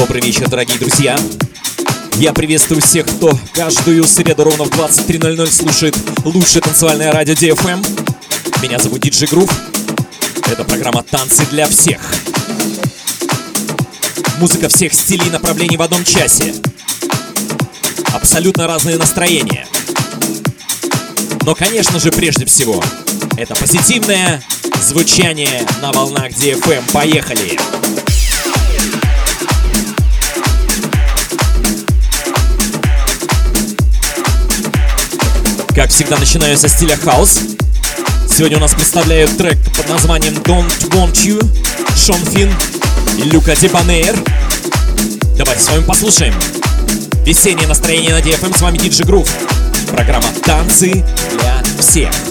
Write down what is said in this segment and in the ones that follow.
Добрый вечер, дорогие друзья. Я приветствую всех, кто каждую среду ровно в 23.00 слушает лучшее танцевальное радио DFM. Меня зовут Диджи Грув. Это программа «Танцы для всех». Музыка всех стилей и направлений в одном часе. Абсолютно разные настроения. Но, конечно же, прежде всего, это позитивное звучание на волнах DFM. Поехали! Как всегда, начинаю со стиля хаус. Сегодня у нас представляют трек под названием Don't Want You, Шон Финн и Люка Дебанейр. Давайте с вами послушаем. Весеннее настроение на DFM, с вами Диджи Грув. Программа «Танцы для всех».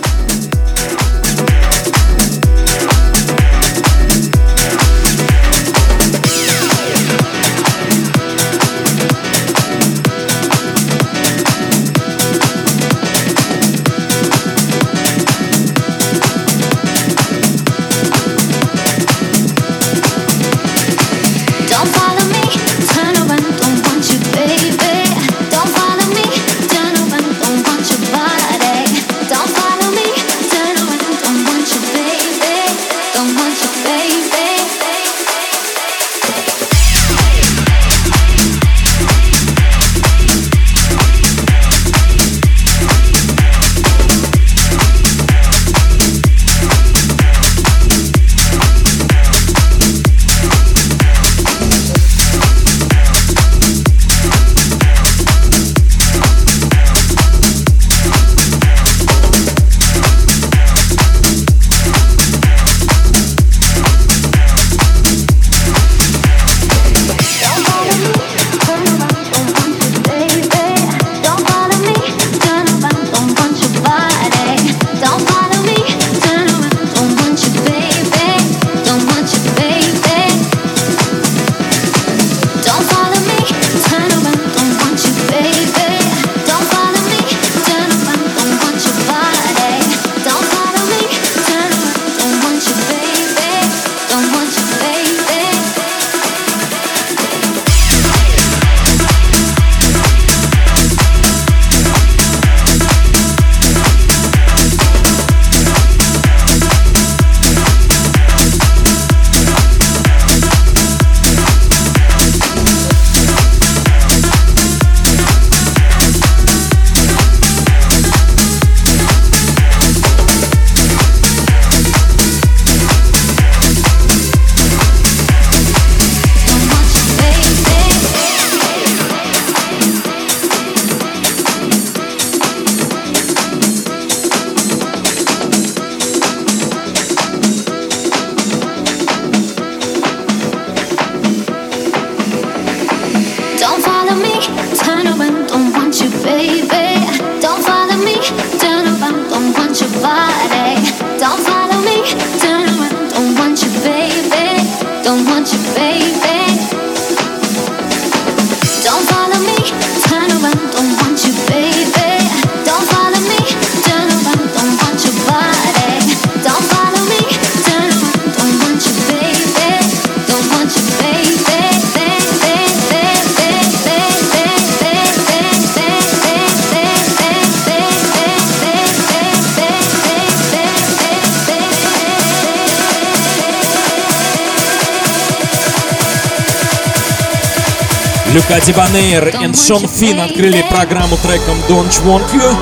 Кати Банейр и Шон Финн открыли программу треком Don't Want You.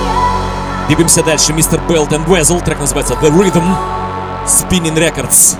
Двигаемся дальше. Мистер Белт и Везел. Трек называется The Rhythm. Spinning Records.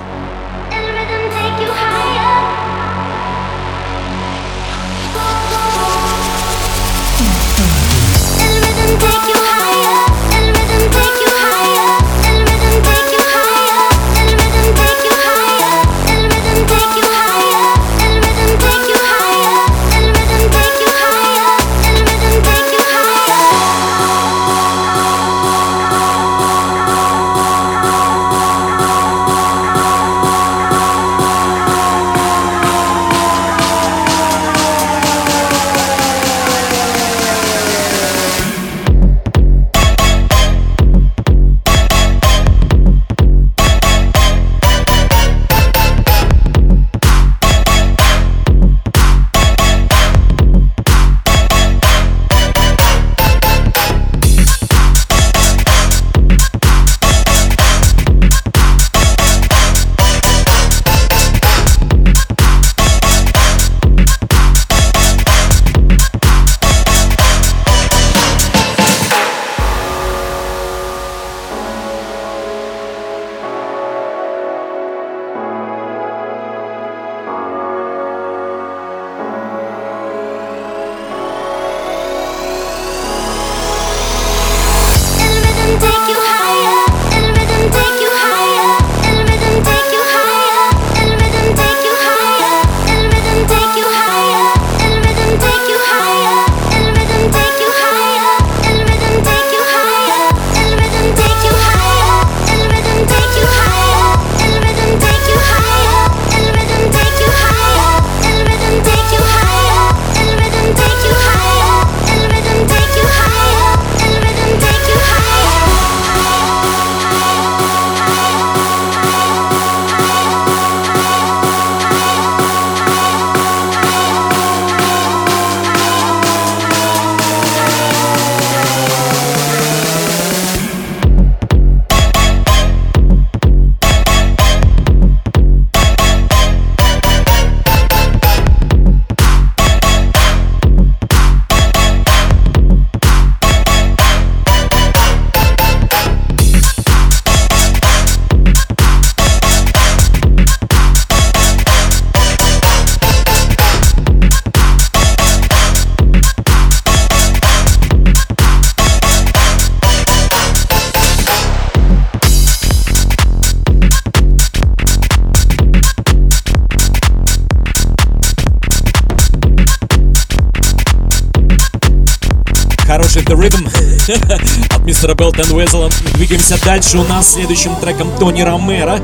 Rhythm от мистера Белт and Weasel. Двигаемся дальше. У нас следующим треком Тони Ромеро.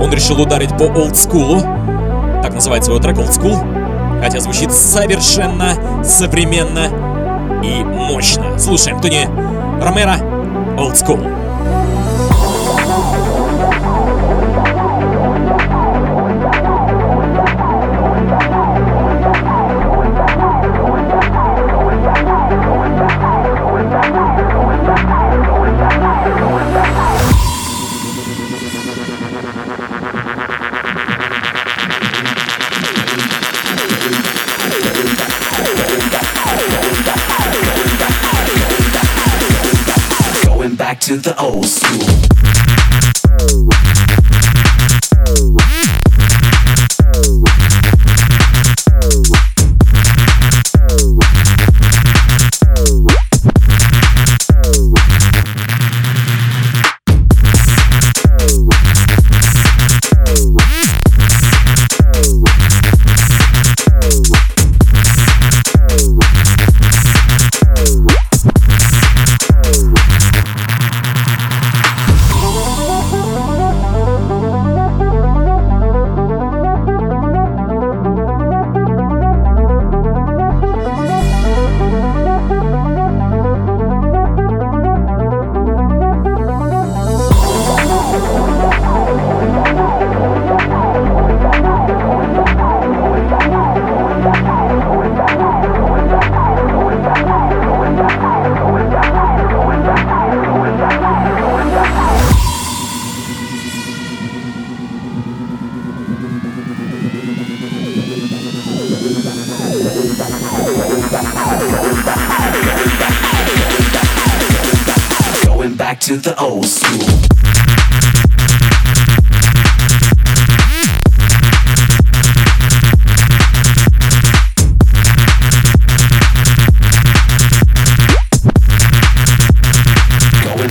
Он решил ударить по олдскулу. Так называется его трек School. Хотя звучит совершенно современно и мощно. Слушаем Тони Ромеро Old School.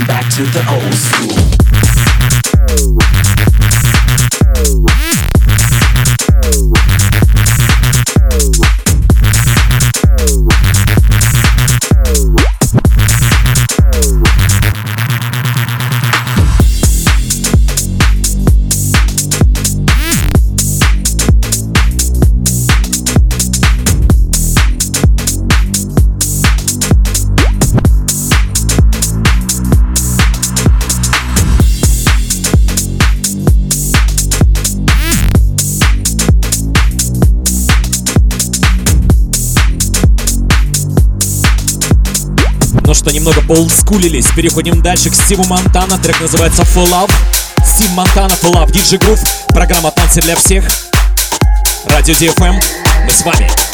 back to the old school. Немного поулдскулились. Переходим дальше к Стиву Монтана. Трек называется Full Love. Стив Монтана, Full Love, DJ Groove. Программа «Танцы для всех». Радио DFM. Мы с вами.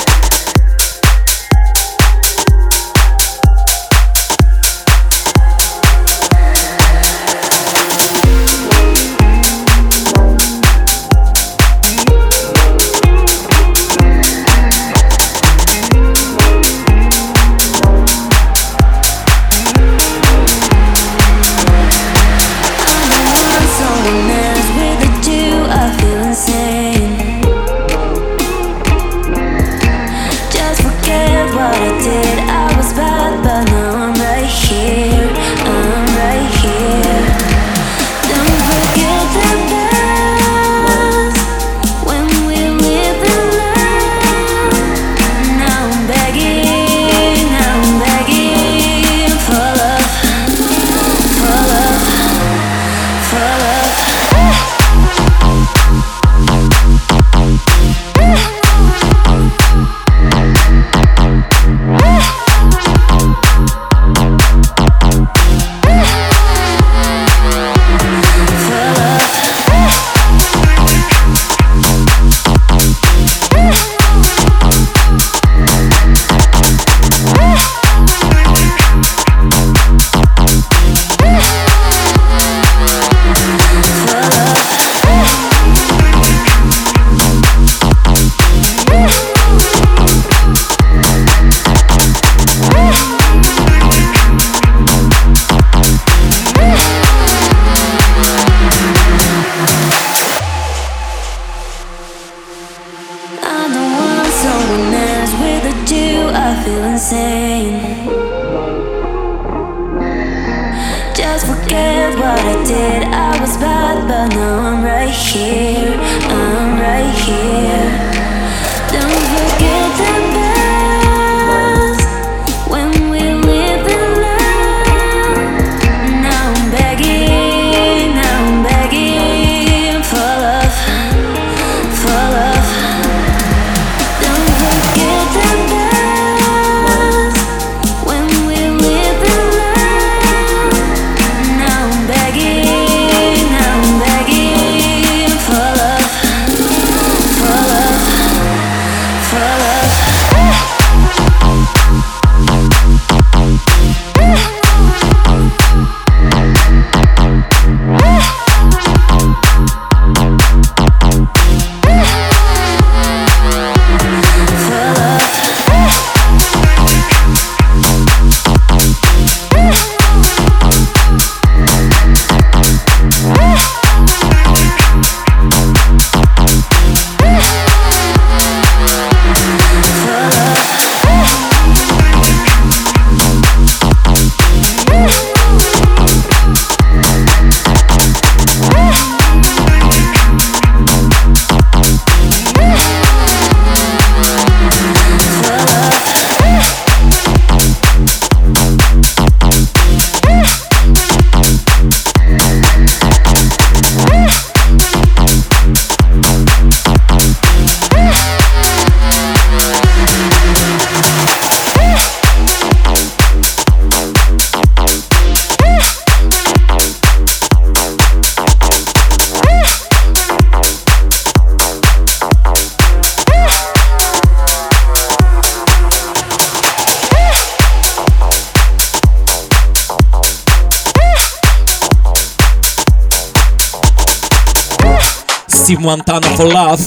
Стив Монтана for Love.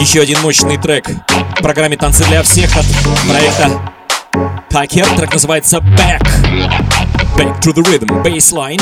Еще один мощный трек в программе «Танцы для всех» от проекта Такер. Трек называется Back. Back to the Rhythm, Bassline.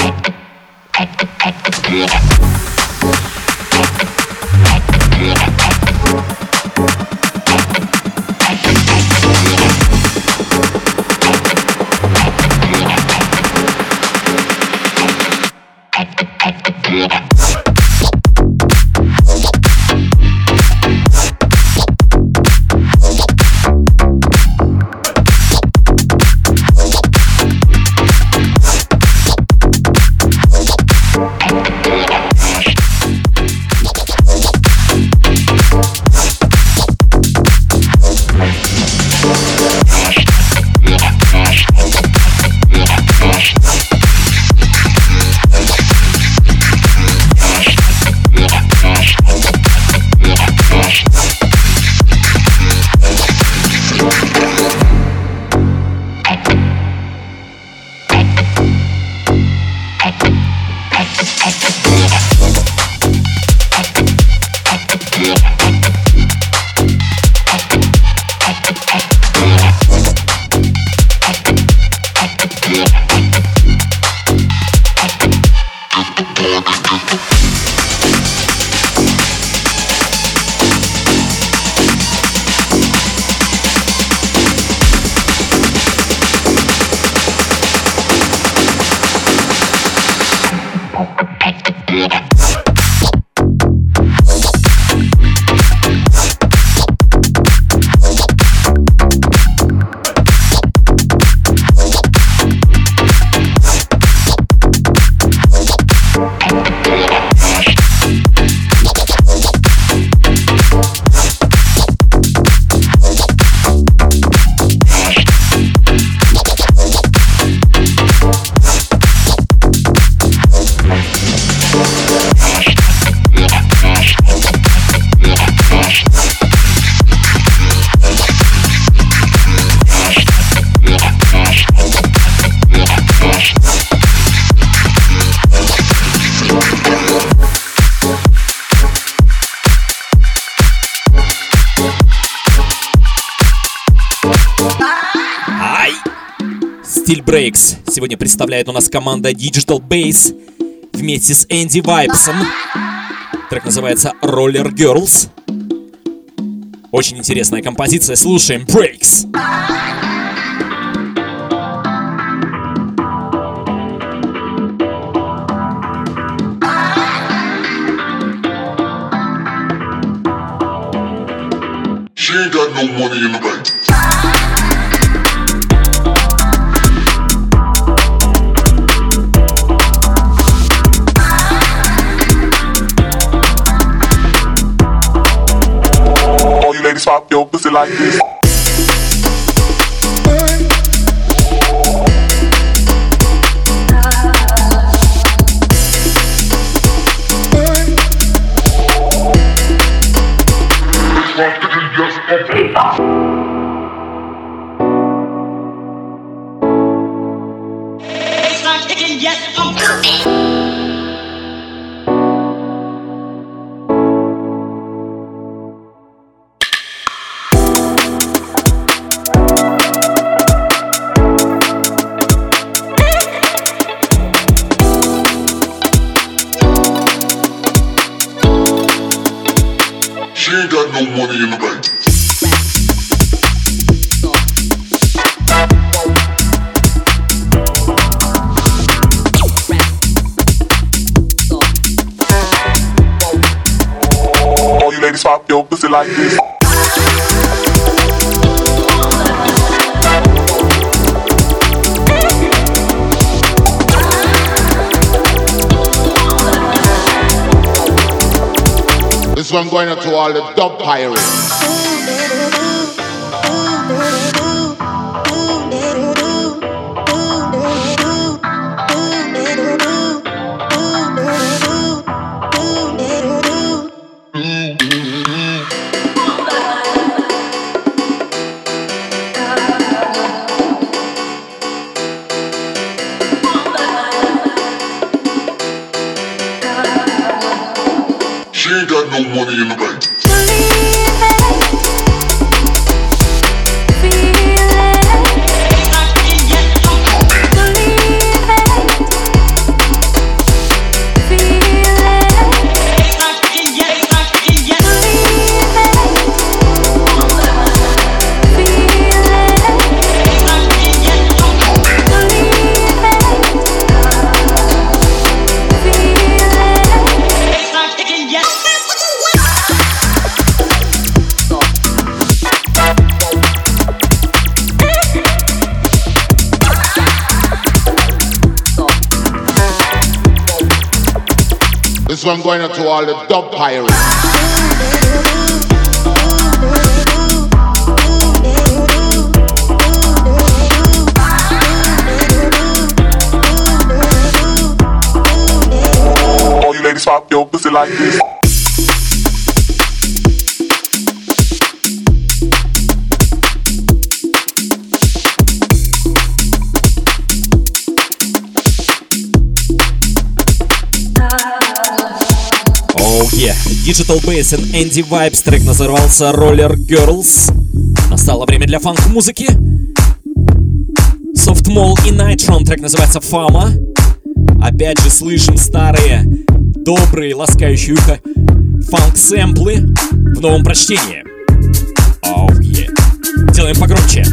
представляет у нас команда Digital Bass вместе с Энди Вайпсом. Трек называется Roller Girls. Очень интересная композиция. Слушаем Breaks. She ain't got no money in the bank. all the dub Pirate. Digital Bass and Andy Vibes. Трек назывался Roller Girls. Настало время для фанк-музыки. Softmall и Nightrone. Трек называется Фама. Опять же слышим старые, добрые, ласкающие ухо фанк-сэмплы в новом прочтении. Oh, yeah. Делаем погромче.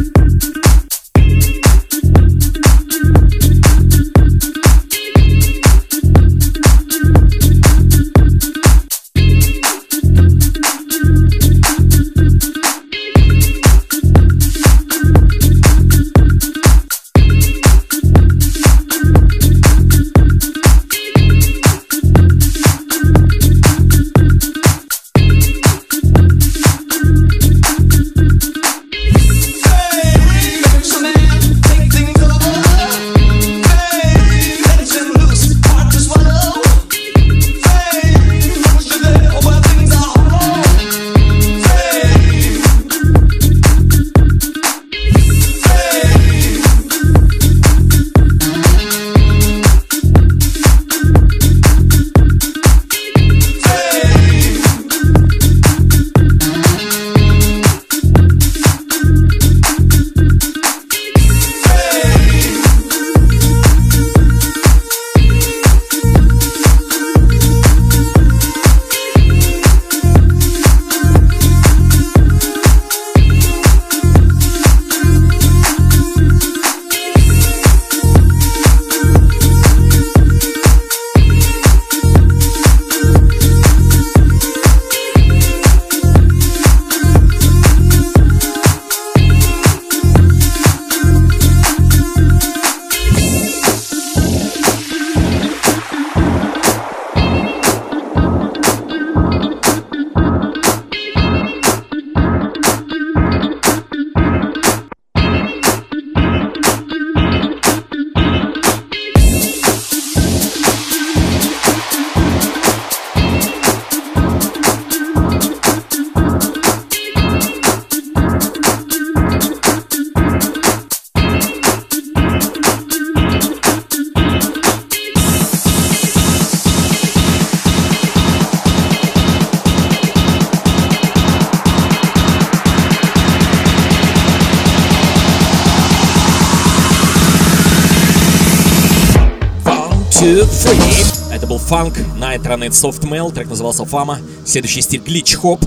Фанк, Night Run It Soft Mail, трек назывался Фама. Следующий стиль Glitch Hop.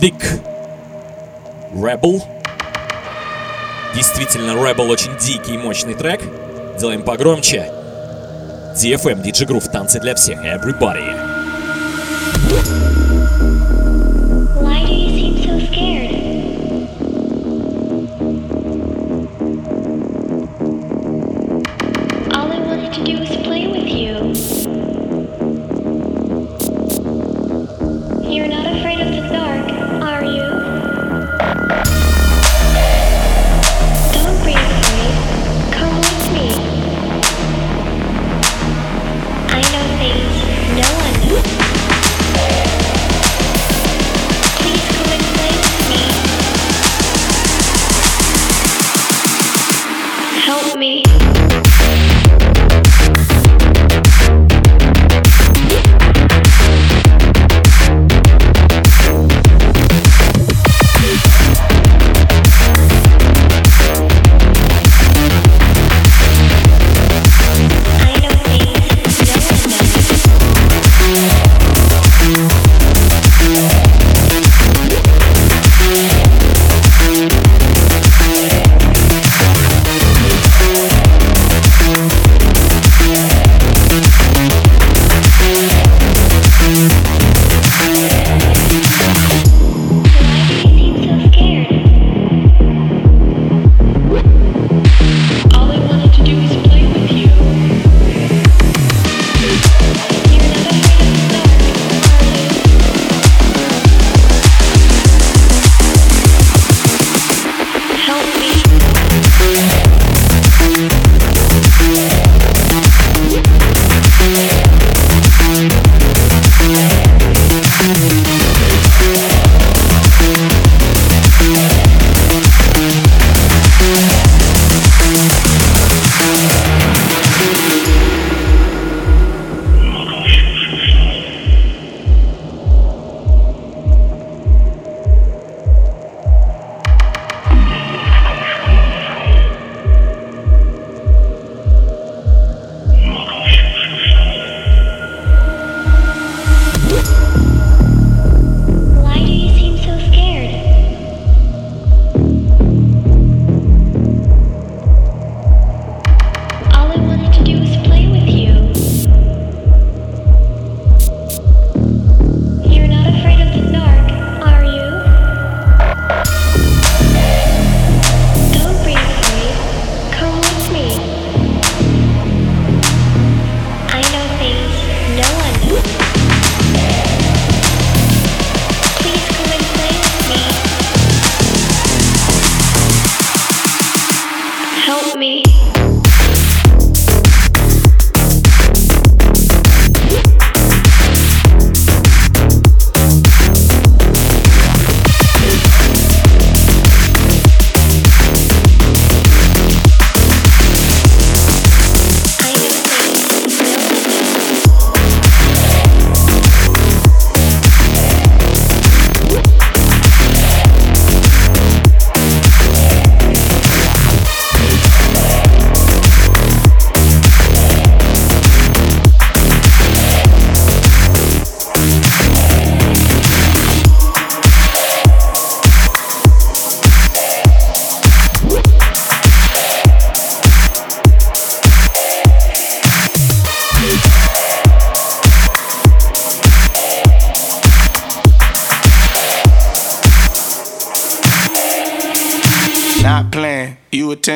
Vic Rebel. Действительно, Rebel очень дикий и мощный трек. Делаем погромче. DFM, DJ Groove, танцы для всех, everybody. Why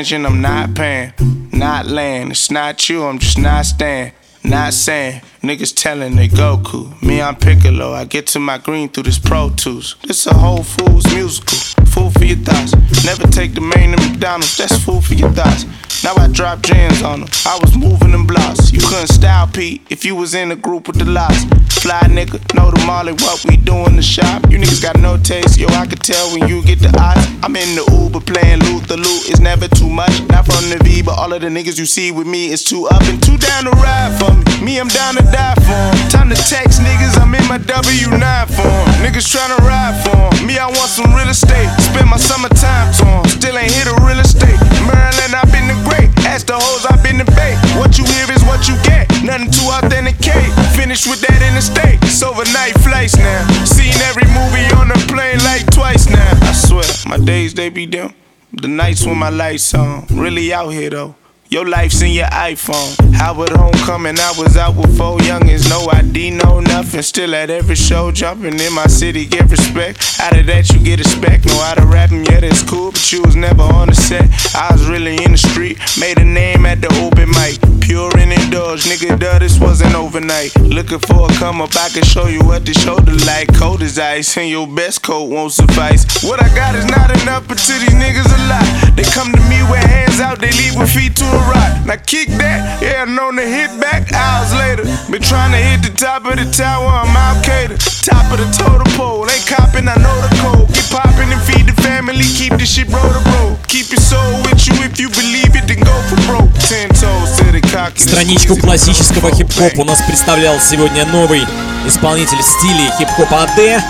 attention, I'm not paying. Not laying, it's not you, I'm just not staying. Not saying, niggas telling they Goku. Me, I'm Piccolo, I get to my green through this Pro Tools. This a Whole Foods musical, food for your thoughts. Never take the main to McDonald's, that's food for your thoughts. Now I drop jams on them, I was moving them blocks. You couldn't style Pete if you was in a group with the lots. Fly nigga, know the Molly, what we do in the shop. You niggas got no taste, yo, I can tell when you get the eyes. I'm in the Uber playing loot, the loot is never too much. Not from the V, but all of the niggas you see with me is too up and too down to ride for me. Me, I'm down to die for 'em. Time to text niggas, I'm in my W9 form. Niggas tryna ride for 'em. Me, I want some real estate. Spend my summertime 'em. Still ain't hit a real estate. Maryland, I've been the great. Ask the hoes, I've been the bait. What you hear is what you get. Nothing to authenticate. Finish with that in the state. It's overnight flights now. Seen every movie on the plane like twice now. I swear, my days they be dim. The nights when my lights on. Really out here though. Your life's in your iPhone. Howard homecoming, I was out with four youngins. No ID, no nothing. Still at every show, jumping in my city, get respect. Out of that, you get respect. Know how to rap, and yeah, that's cool, but you was never on the set. I was really in the street, made a name at the open mic. Pure and indulged, nigga, duh, this wasn't overnight. Looking for a come up, I can show you what the shoulder like. Cold as ice, and your best coat won't suffice. What I got is not enough, but to these niggas a lot. They come to me with hands out, they leave with feet to a rock. Now kick that, yeah, known to hit back hours later. Been trying to hit the top of the tower, I'm Al Qaeda. Top of the totem pole, ain't copping, I know the code. Keep popping and feed the family, keep the shit roll to roll. Keep your soul with you if you believe it, then go for broke. Ten toes to the cock. and the Страничку классического хип-хопа у нас представлял сегодня новый исполнитель в стиле хип-хопа АД.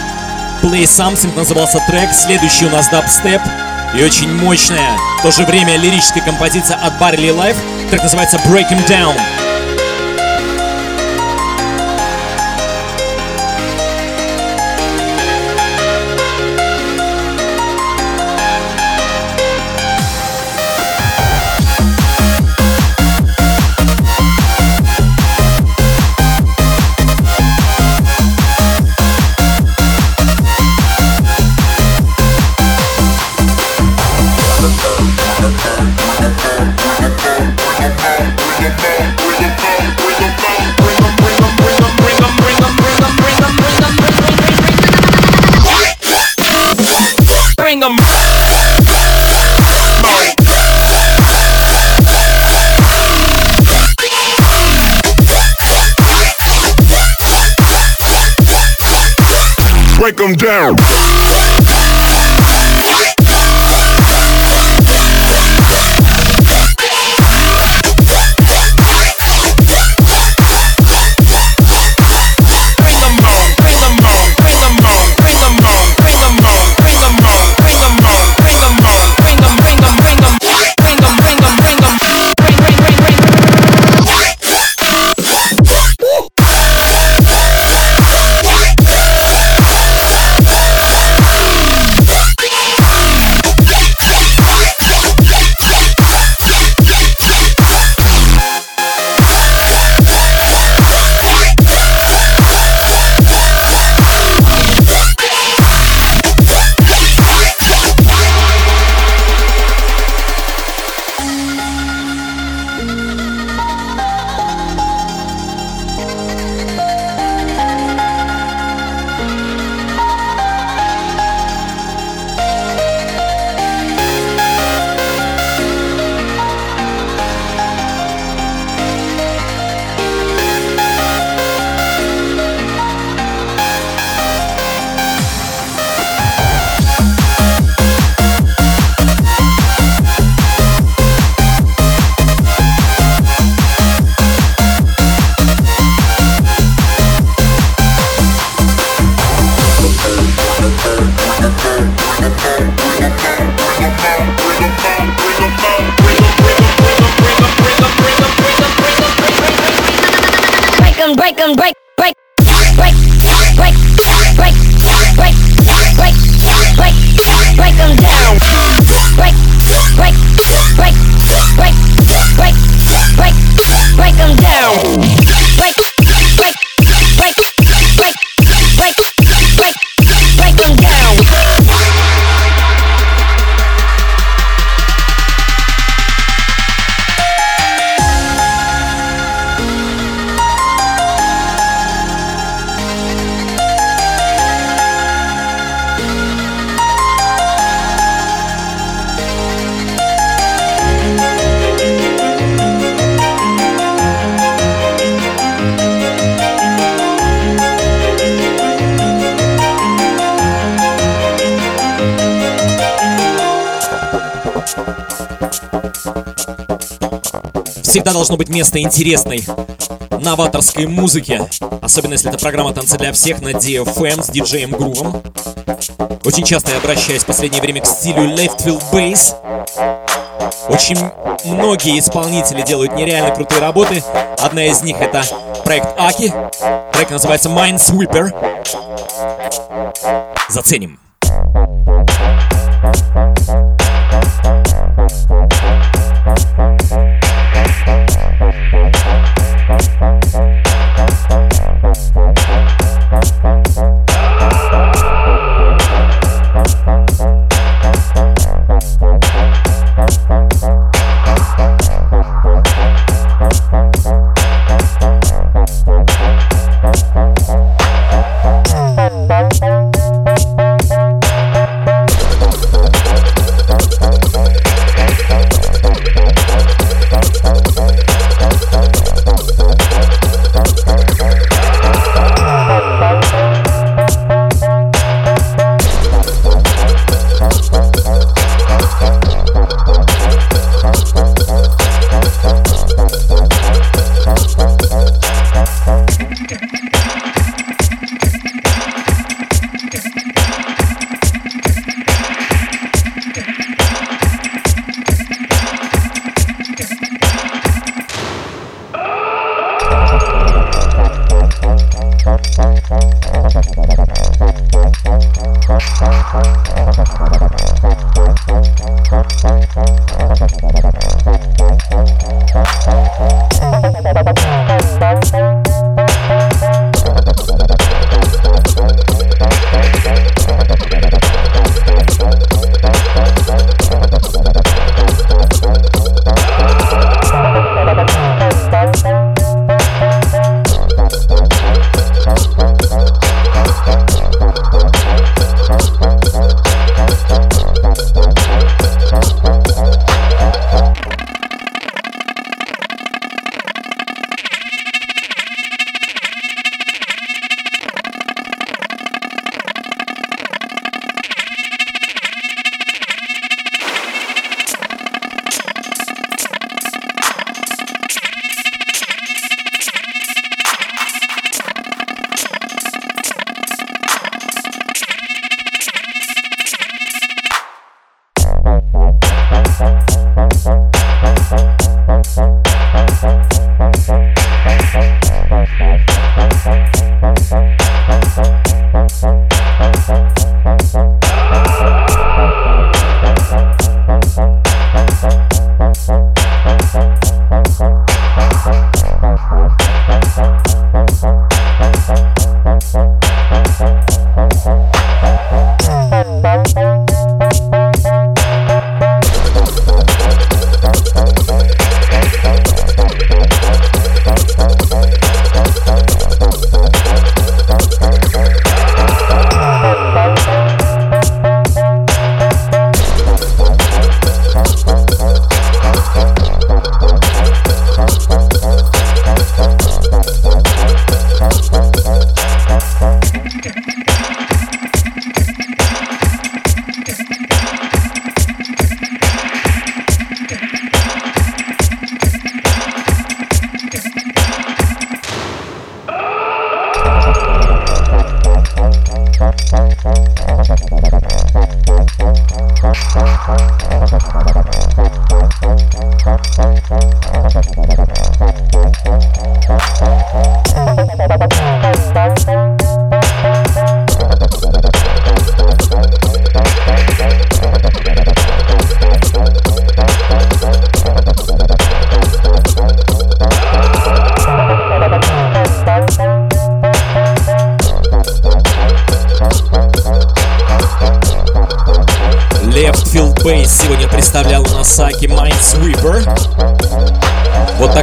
Play Something назывался трек. Следующий у нас дабстеп. И очень мощная, в то же время лирическая композиция от Barley Life. Трек называется Break Him Down. Break them down. break, break. Всегда должно быть место интересной новаторской музыки, особенно если это программа «Танцы для всех» на DFM с диджеем Грувом. Очень часто я обращаюсь в последнее время к стилю Leftfield Bass. Очень многие исполнители делают нереально крутые работы. Одна из них это проект Аки. Трек называется Minesweeper. Заценим.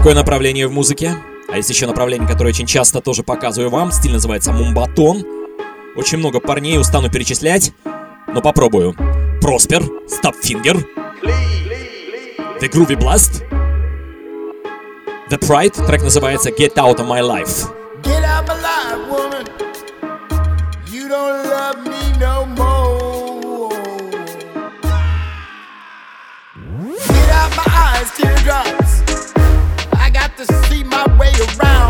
Такое направление в музыке. А есть еще направление, которое очень часто тоже показываю вам. Стиль называется мумбатон. Очень много парней устану перечислять, но попробую. Проспер, Стапфингер, The Groovy Blast, The Pride, трек называется Get Out of My Life. Get out my woman. You don't love me no more. Get out my eyes, to see my way around.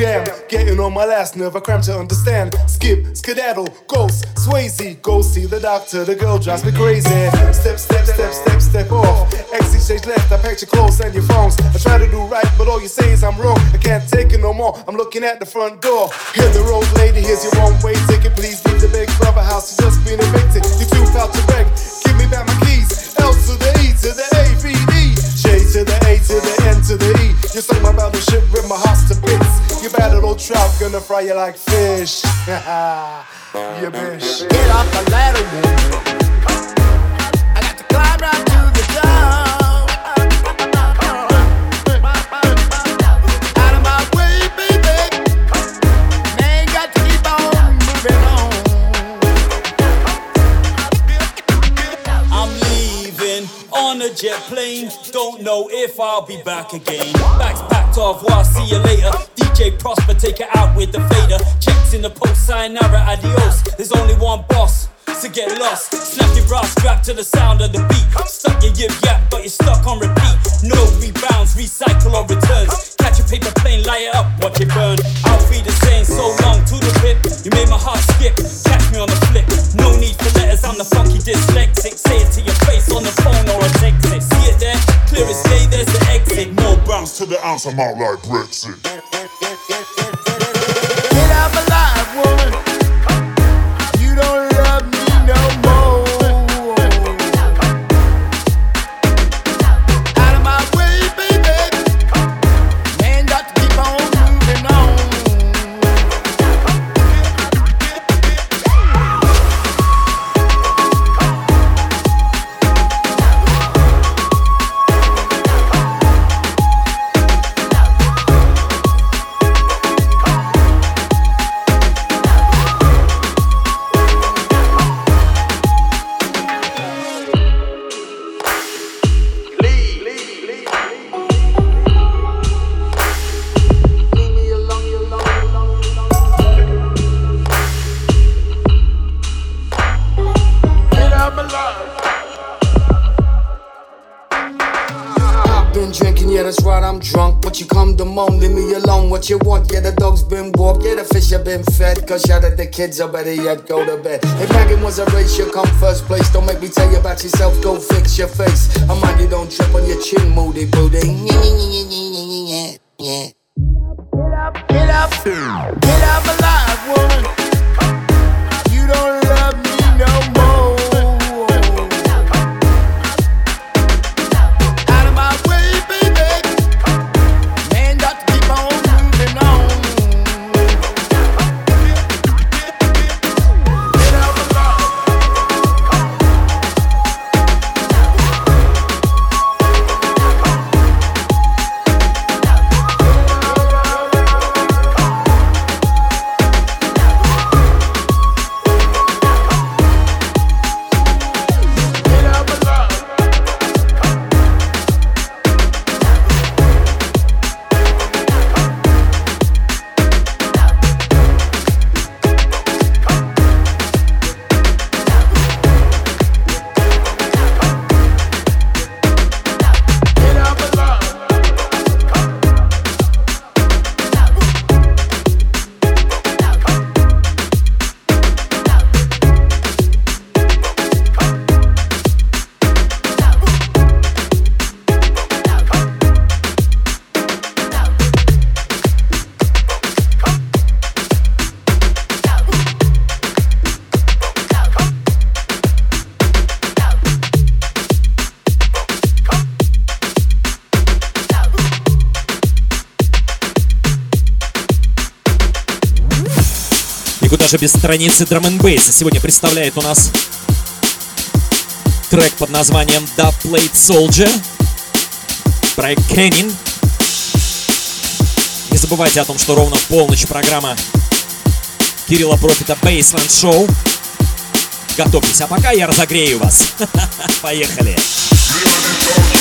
Teardrops. on my last nerve, I cram to understand. Skip, skedaddle, ghost, Swayze, go see the doctor. The girl drives me crazy. Step, step, step, step, step off. Exit stage left, I packed your clothes and your phones. I try to do right, but all you say is I'm wrong. I can't take it no more. I'm looking at the front door. Hit the road, lady. Here's your one way ticket. Please leave the big brother house. You just been evicted. You too proud to beg. Give me back my keys. L to the E to the A V. To the A to the N to the E. You sunk my battleship with my heart to bits. You bad old trout, gonna fry you like fish. you bitch. Get off the ladder, woman. I got to climb right to the top. On a jet plane. Don't know if I'll be back again. Bags packed off, well, see you later. DJ Prosper, take it out with the fader. Checks in the post, sayonara, adios. There's only one boss. To get lost, snap your bra strap to the sound of the beat. Stuck your yip yap, but you're stuck on repeat. No rebounds, recycle or returns. Catch a paper plane, light it up, watch it burn. I'll be the same, so long to the rip. I'm out like Brexit. You want? Yeah, the dog's been walked, yeah, the fish have been fed. Cause shout at the kids, I better yet go to bed. If Megan was a race, you come first place. Don't make me tell you about yourself, go fix your face. I mind you don't trip on your chin, moody booty. же без страницы драм н бейса сегодня представляет у нас трек под названием The Plate Soldier. Проект Кеннин. Не забывайте о том, что ровно в полночь программа Кирилла Профита Baseland Show. Готовьтесь, а пока я разогрею вас. Поехали. Let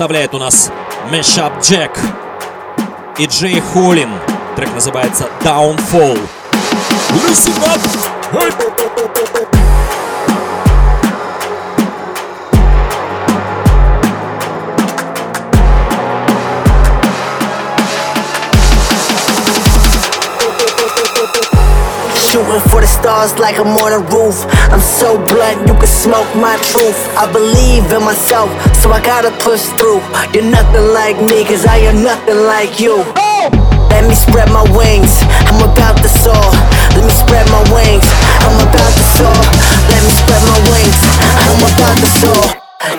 представляет у нас Mashup Jack и Джей Холлин. Трек называется Downfall. Listen up! Hey! Shooting for the stars like I'm on a roof. I'm so blunt, you can smoke my truth. I believe in myself, so I gotta push through. You're nothing like me, cause I am nothing like you. Let me spread my wings, I'm about to soar. Let me spread my wings, I'm about to soar. Let me spread my wings, I'm about to soar.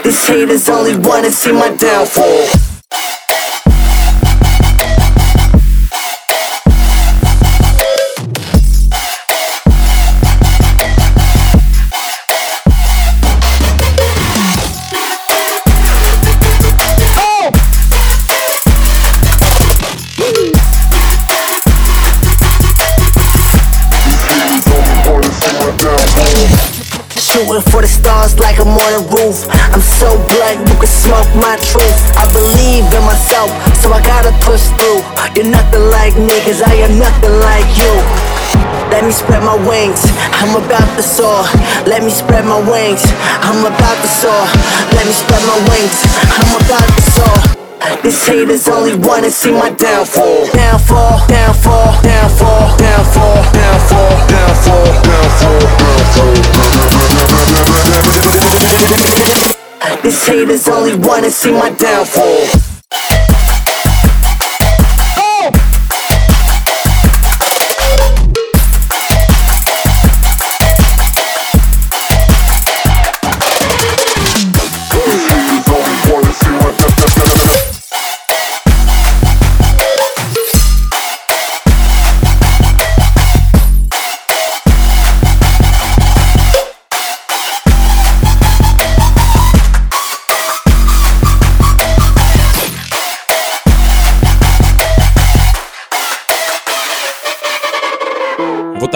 These haters only wanna see my downfall. Shooting for the stars like I'm on a roof. I'm so blunt, you can smoke my truth. I believe in myself, so I gotta push through. You're nothing like cause I am nothing like you. Let me spread my wings, I'm about to soar. Let me spread my wings, I'm about to soar. Let me spread my wings, I'm about to soar. These haters only wanna see my downfall. Downfall, downfall, downfall, downfall, downfall, downfall, downfall, downfall. These haters only wanna see my downfall.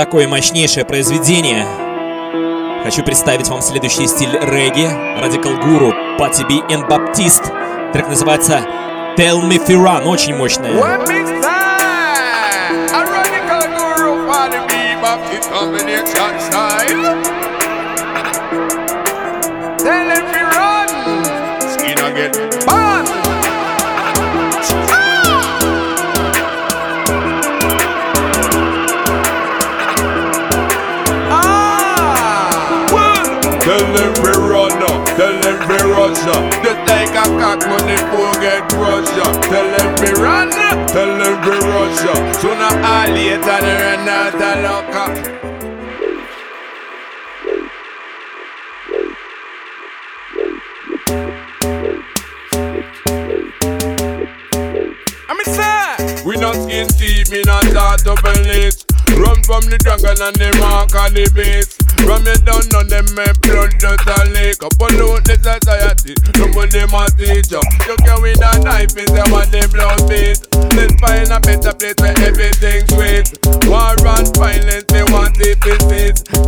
Такое мощнейшее произведение. Хочу представить вам следующий стиль регги. Radical Guru, Пати Би и Baptiste. Трек называется Tell Me Firan. Очень мощная. One big them we rush up. Just like a cock money poor get crushed up. Tell them we run tell them we rush up. Sooner or later they run out of luck up. I'm inside. We not skin deep, me not start to believe. Run from the jungle and the mark on the base. From you down on them make blood just a leak. Up pollute the society, nobody my teacher. You can win a knife in them and the blood beat. Let's find a better place where everything's sweet. War and violence, they want it to.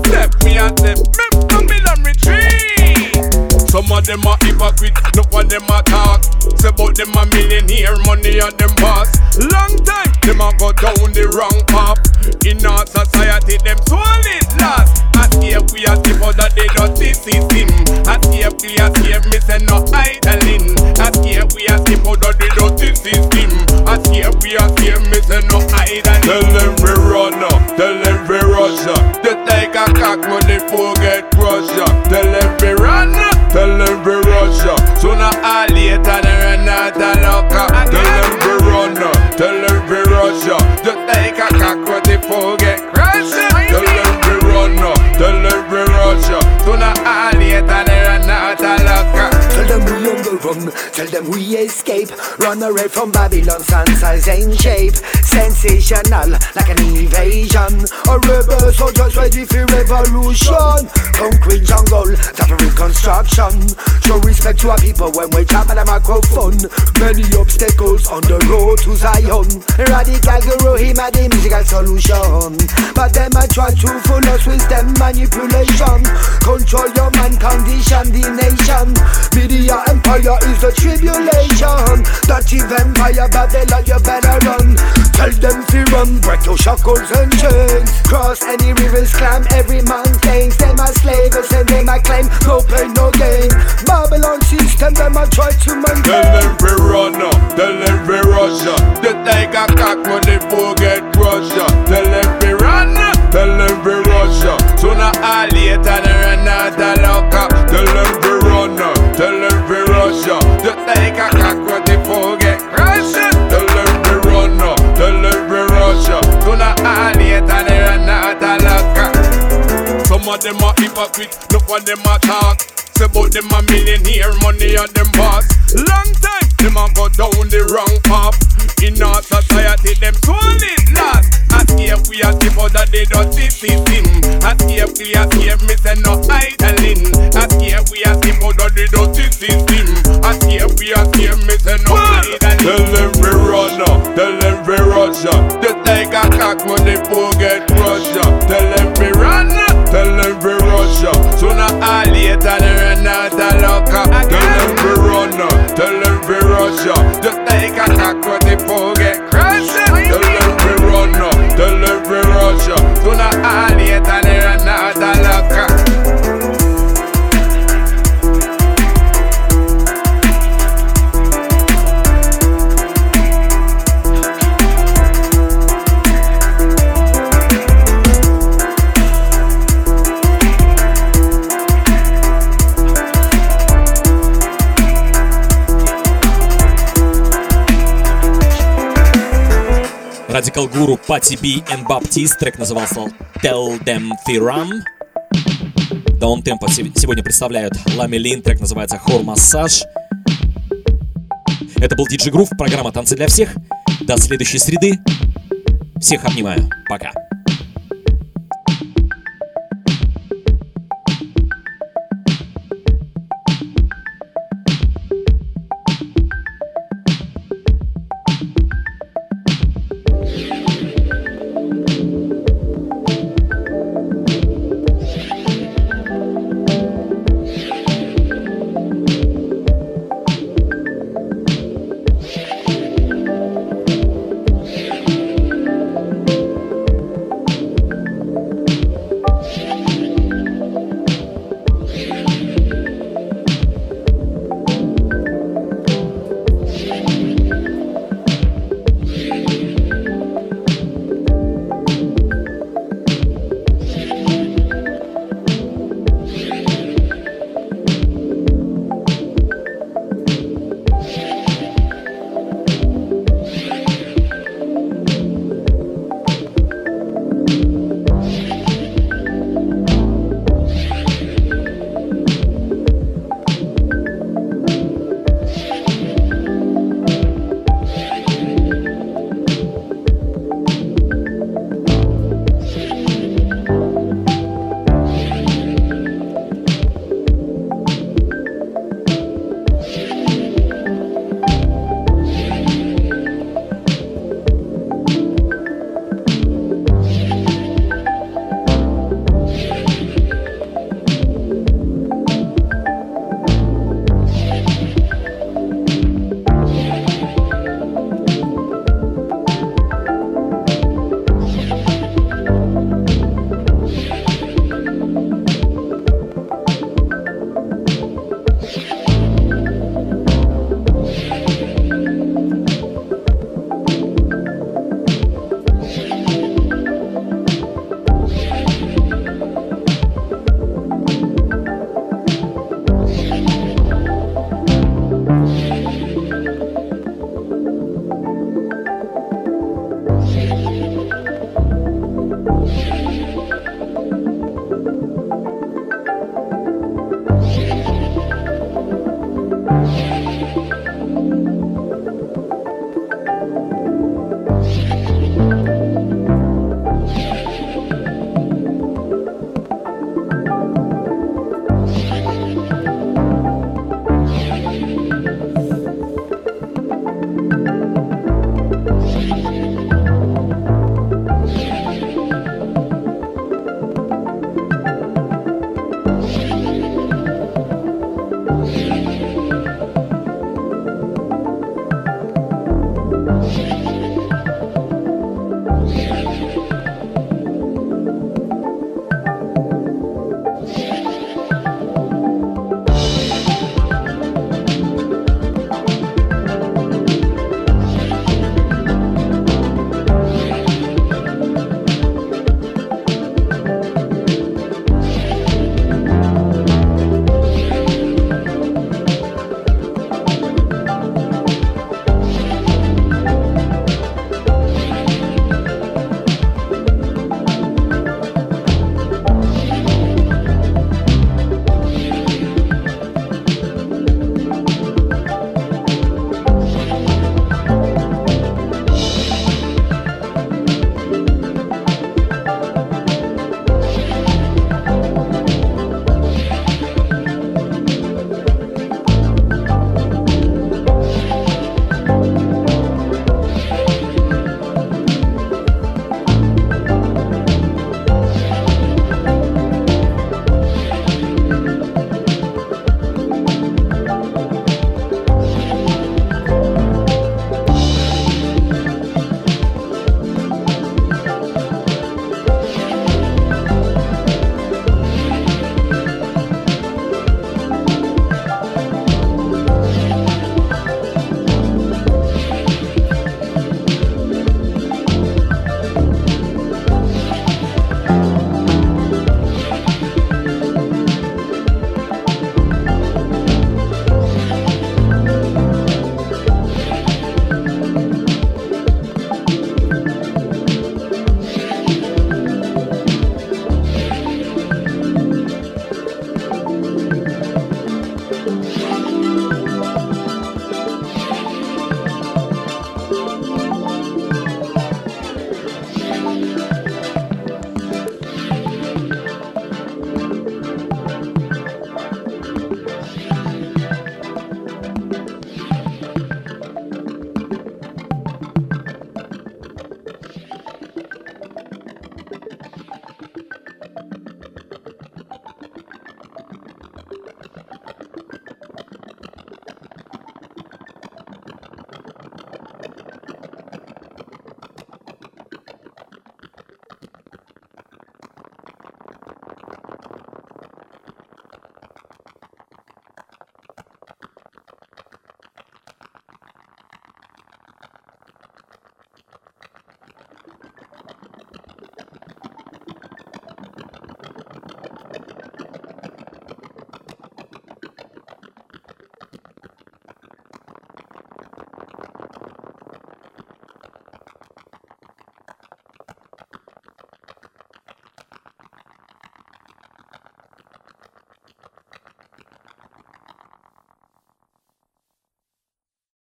Step me and step, me Babylon retreat. Some of them are hypocrite, no one them a talk. Say about them a millionaire, money on them boss. Long time, them a go down the wrong path. In our society, them is lost. At we are for that they dirty system. At here we are me say no idling. Tell them we escape. Run away from Babylon, Sansa's in shape. Sensational, like an invasion. A rebel soldiers ready for revolution Concrete jungle, that reconstruction Show respect to our people when we chop at a microphone Many obstacles on the road to Zion Radical guru, him had the musical solution But them I try to fool us with them manipulation Control your mind, condition the nation Media empire is the tribulation? Dirty vampire Babylon, you better run. Tell them to run, break your shackles and chains. Cross any rivers, climb every mountain. They slavers and they my claim, no pain, no gain. Babylon system, them I try to maintain. Tell them we run tell them we rush. They take a cock when they forget Russia. Tell them we run tell them we. Sooner or later they run out of luck. up. Tell them we tell them we rush. They take a Some of them are hypocrite, no one them a talk. Say about them a millionaire, money on them boss. Long Пати Би и Баптист. Трек назывался Tell Them Theorem. Даунтемпо се- сегодня представляют Лами Лин. Трек называется Хор Массаж. Это был Диджи Грув, программа «Танцы для всех». До следующей среды. Всех обнимаю.